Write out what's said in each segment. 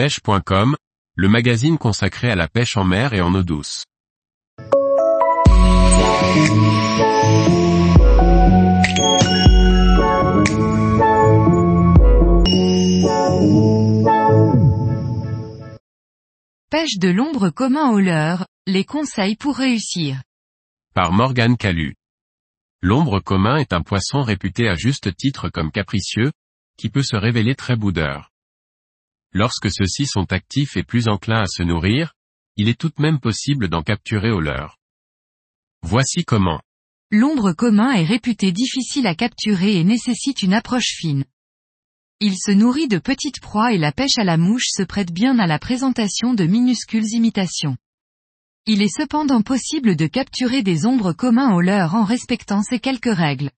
pêche.com, le magazine consacré à la pêche en mer et en eau douce. Pêche de l'ombre commun au leurre, les conseils pour réussir. Par Morgane Calu. L'ombre commun est un poisson réputé à juste titre comme capricieux, qui peut se révéler très boudeur. Lorsque ceux-ci sont actifs et plus enclins à se nourrir, il est tout de même possible d'en capturer au leurre. Voici comment. L'ombre commun est réputé difficile à capturer et nécessite une approche fine. Il se nourrit de petites proies et la pêche à la mouche se prête bien à la présentation de minuscules imitations. Il est cependant possible de capturer des ombres communs au leurre en respectant ces quelques règles.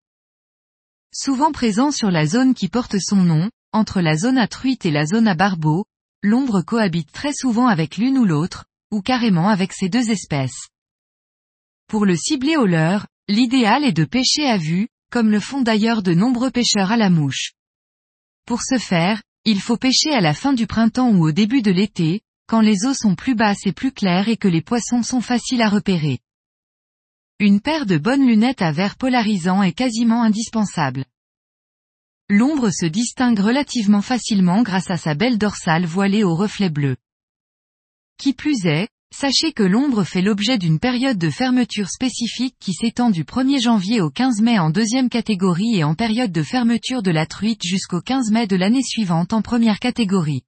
Souvent présent sur la zone qui porte son nom, entre la zone à truite et la zone à barbeau, l'ombre cohabite très souvent avec l'une ou l'autre, ou carrément avec ces deux espèces. Pour le cibler au leurre, l'idéal est de pêcher à vue, comme le font d'ailleurs de nombreux pêcheurs à la mouche. Pour ce faire, il faut pêcher à la fin du printemps ou au début de l'été, quand les eaux sont plus basses et plus claires et que les poissons sont faciles à repérer. Une paire de bonnes lunettes à verre polarisant est quasiment indispensable. L'ombre se distingue relativement facilement grâce à sa belle dorsale voilée au reflet bleu. Qui plus est, sachez que l'ombre fait l'objet d'une période de fermeture spécifique qui s'étend du 1er janvier au 15 mai en deuxième catégorie et en période de fermeture de la truite jusqu'au 15 mai de l'année suivante en première catégorie.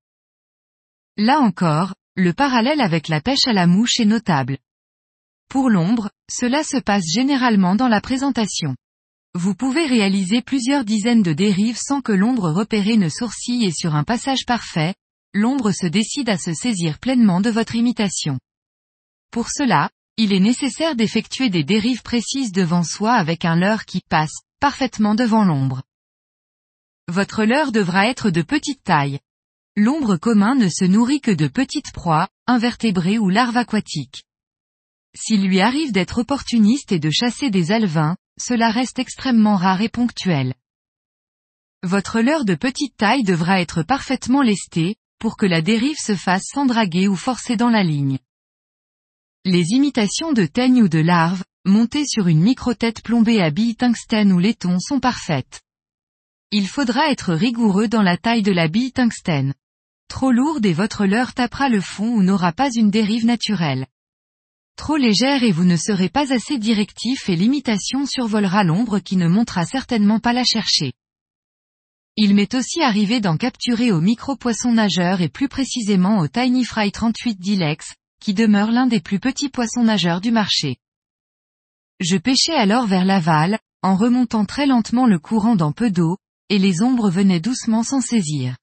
Là encore, le parallèle avec la pêche à la mouche est notable. Pour l'ombre, cela se passe généralement dans la présentation. Vous pouvez réaliser plusieurs dizaines de dérives sans que l'ombre repérée ne sourcille et sur un passage parfait, l'ombre se décide à se saisir pleinement de votre imitation. Pour cela, il est nécessaire d'effectuer des dérives précises devant soi avec un leurre qui passe parfaitement devant l'ombre. Votre leurre devra être de petite taille. L'ombre commun ne se nourrit que de petites proies, invertébrés ou larves aquatiques. S'il lui arrive d'être opportuniste et de chasser des alevins, cela reste extrêmement rare et ponctuel. Votre leurre de petite taille devra être parfaitement lesté, pour que la dérive se fasse sans draguer ou forcer dans la ligne. Les imitations de teigne ou de larves, montées sur une micro-tête plombée à billes tungstène ou laiton sont parfaites. Il faudra être rigoureux dans la taille de la bille tungstène. Trop lourde et votre leurre tapera le fond ou n'aura pas une dérive naturelle. Trop légère et vous ne serez pas assez directif et l'imitation survolera l'ombre qui ne montera certainement pas la chercher. Il m'est aussi arrivé d'en capturer au micro-poisson nageur et plus précisément au Tiny Fry 38 Dilex, qui demeure l'un des plus petits poissons nageurs du marché. Je pêchais alors vers l'aval, en remontant très lentement le courant dans peu d'eau, et les ombres venaient doucement s'en saisir.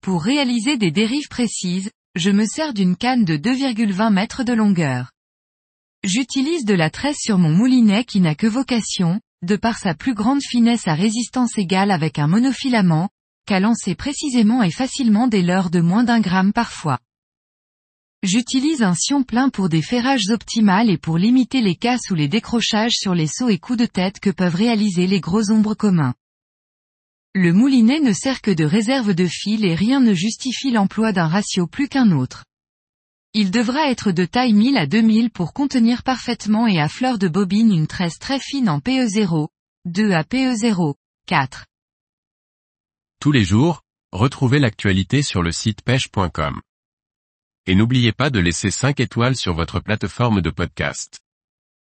Pour réaliser des dérives précises, je me sers d'une canne de 2,20 mètres de longueur. J'utilise de la tresse sur mon moulinet qui n'a que vocation, de par sa plus grande finesse à résistance égale avec un monofilament, qu'à lancer précisément et facilement des leurres de moins d'un gramme parfois. J'utilise un sion plein pour des ferrages optimales et pour limiter les casses ou les décrochages sur les sauts et coups de tête que peuvent réaliser les gros ombres communs. Le moulinet ne sert que de réserve de fil et rien ne justifie l'emploi d'un ratio plus qu'un autre. Il devra être de taille 1000 à 2000 pour contenir parfaitement et à fleur de bobine une tresse très fine en PE0, 2 à PE0, 4. Tous les jours, retrouvez l'actualité sur le site pêche.com. Et n'oubliez pas de laisser 5 étoiles sur votre plateforme de podcast.